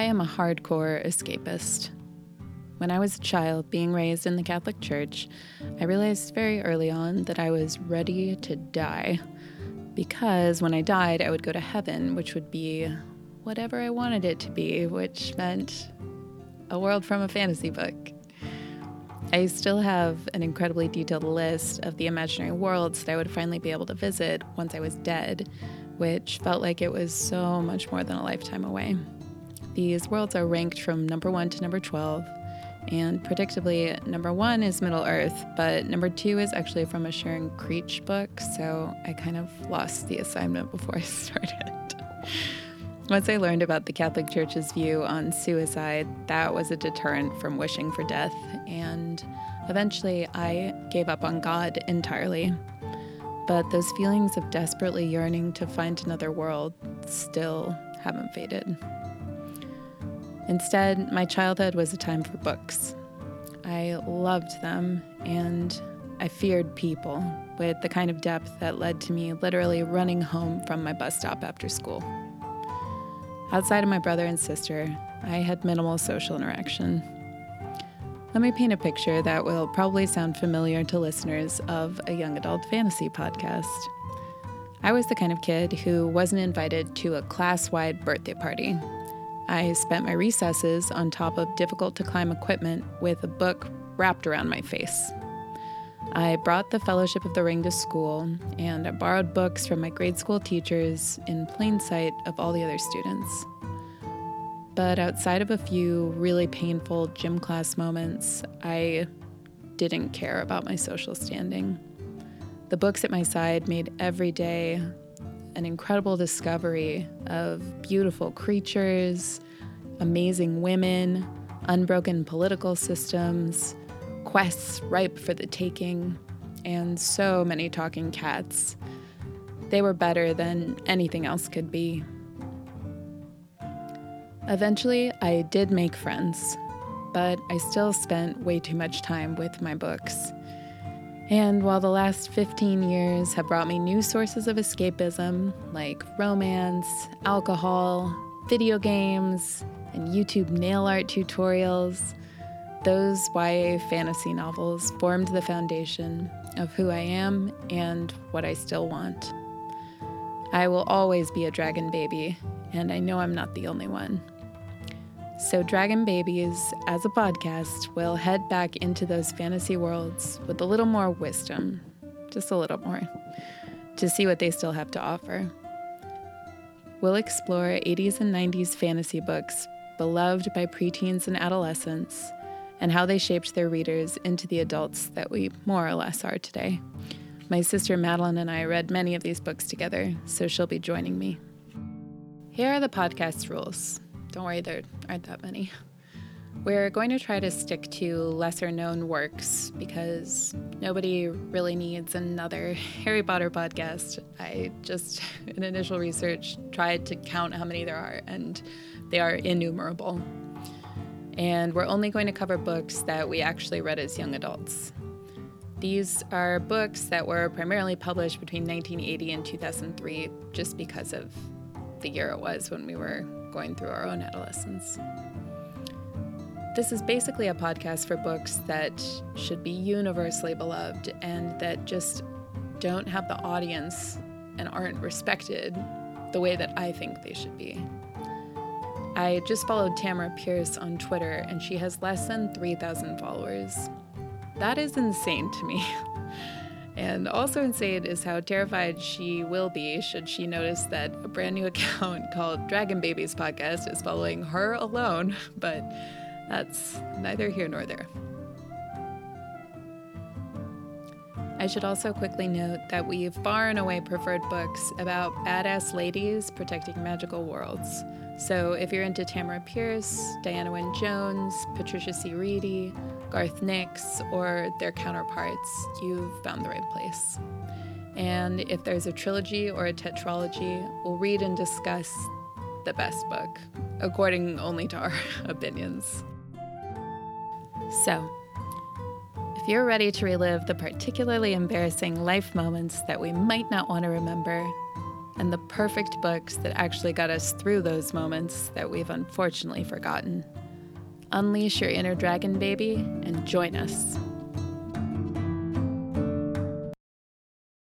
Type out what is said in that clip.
I am a hardcore escapist. When I was a child, being raised in the Catholic Church, I realized very early on that I was ready to die. Because when I died, I would go to heaven, which would be whatever I wanted it to be, which meant a world from a fantasy book. I still have an incredibly detailed list of the imaginary worlds that I would finally be able to visit once I was dead, which felt like it was so much more than a lifetime away. These worlds are ranked from number one to number 12, and predictably, number one is Middle Earth, but number two is actually from a Sharon Creech book, so I kind of lost the assignment before I started. Once I learned about the Catholic Church's view on suicide, that was a deterrent from wishing for death, and eventually I gave up on God entirely. But those feelings of desperately yearning to find another world still haven't faded. Instead, my childhood was a time for books. I loved them, and I feared people with the kind of depth that led to me literally running home from my bus stop after school. Outside of my brother and sister, I had minimal social interaction. Let me paint a picture that will probably sound familiar to listeners of a young adult fantasy podcast. I was the kind of kid who wasn't invited to a class wide birthday party. I spent my recesses on top of difficult to climb equipment with a book wrapped around my face. I brought the Fellowship of the Ring to school, and I borrowed books from my grade school teachers in plain sight of all the other students. But outside of a few really painful gym class moments, I didn't care about my social standing. The books at my side made every day an incredible discovery of beautiful creatures, amazing women, unbroken political systems, quests ripe for the taking, and so many talking cats. They were better than anything else could be. Eventually, I did make friends, but I still spent way too much time with my books. And while the last 15 years have brought me new sources of escapism like romance, alcohol, video games, and YouTube nail art tutorials, those YA fantasy novels formed the foundation of who I am and what I still want. I will always be a dragon baby, and I know I'm not the only one. So, Dragon Babies, as a podcast, will head back into those fantasy worlds with a little more wisdom, just a little more, to see what they still have to offer. We'll explore 80s and 90s fantasy books beloved by preteens and adolescents and how they shaped their readers into the adults that we more or less are today. My sister Madeline and I read many of these books together, so she'll be joining me. Here are the podcast rules. Don't worry, there aren't that many. We're going to try to stick to lesser known works because nobody really needs another Harry Potter podcast. I just, in initial research, tried to count how many there are, and they are innumerable and we're only going to cover books that we actually read as young adults. These are books that were primarily published between 1980 and 2003, just because of the year it was when we were going through our own adolescence. This is basically a podcast for books that should be universally beloved and that just don't have the audience and aren't respected the way that I think they should be. I just followed Tamora Pierce on Twitter, and she has less than 3,000 followers. That is insane to me. and also insane is how terrified she will be should she notice that a brand new account called Dragon Babies Podcast is following her alone, but that's neither here nor there. I should also quickly note that we've far and away preferred books about badass ladies protecting magical worlds. So if you're into Tamora Pierce, Diana Wynne Jones, Patricia C. Wrede, Garth Nix, or their counterparts, you've found the right place. And if there's a trilogy or a tetralogy, we'll read and discuss the best book, according only to our opinions. So, you're ready to relive the particularly embarrassing life moments that we might not want to remember, and the perfect books that actually got us through those moments that we've unfortunately forgotten. Unleash your inner dragon, baby, and join us.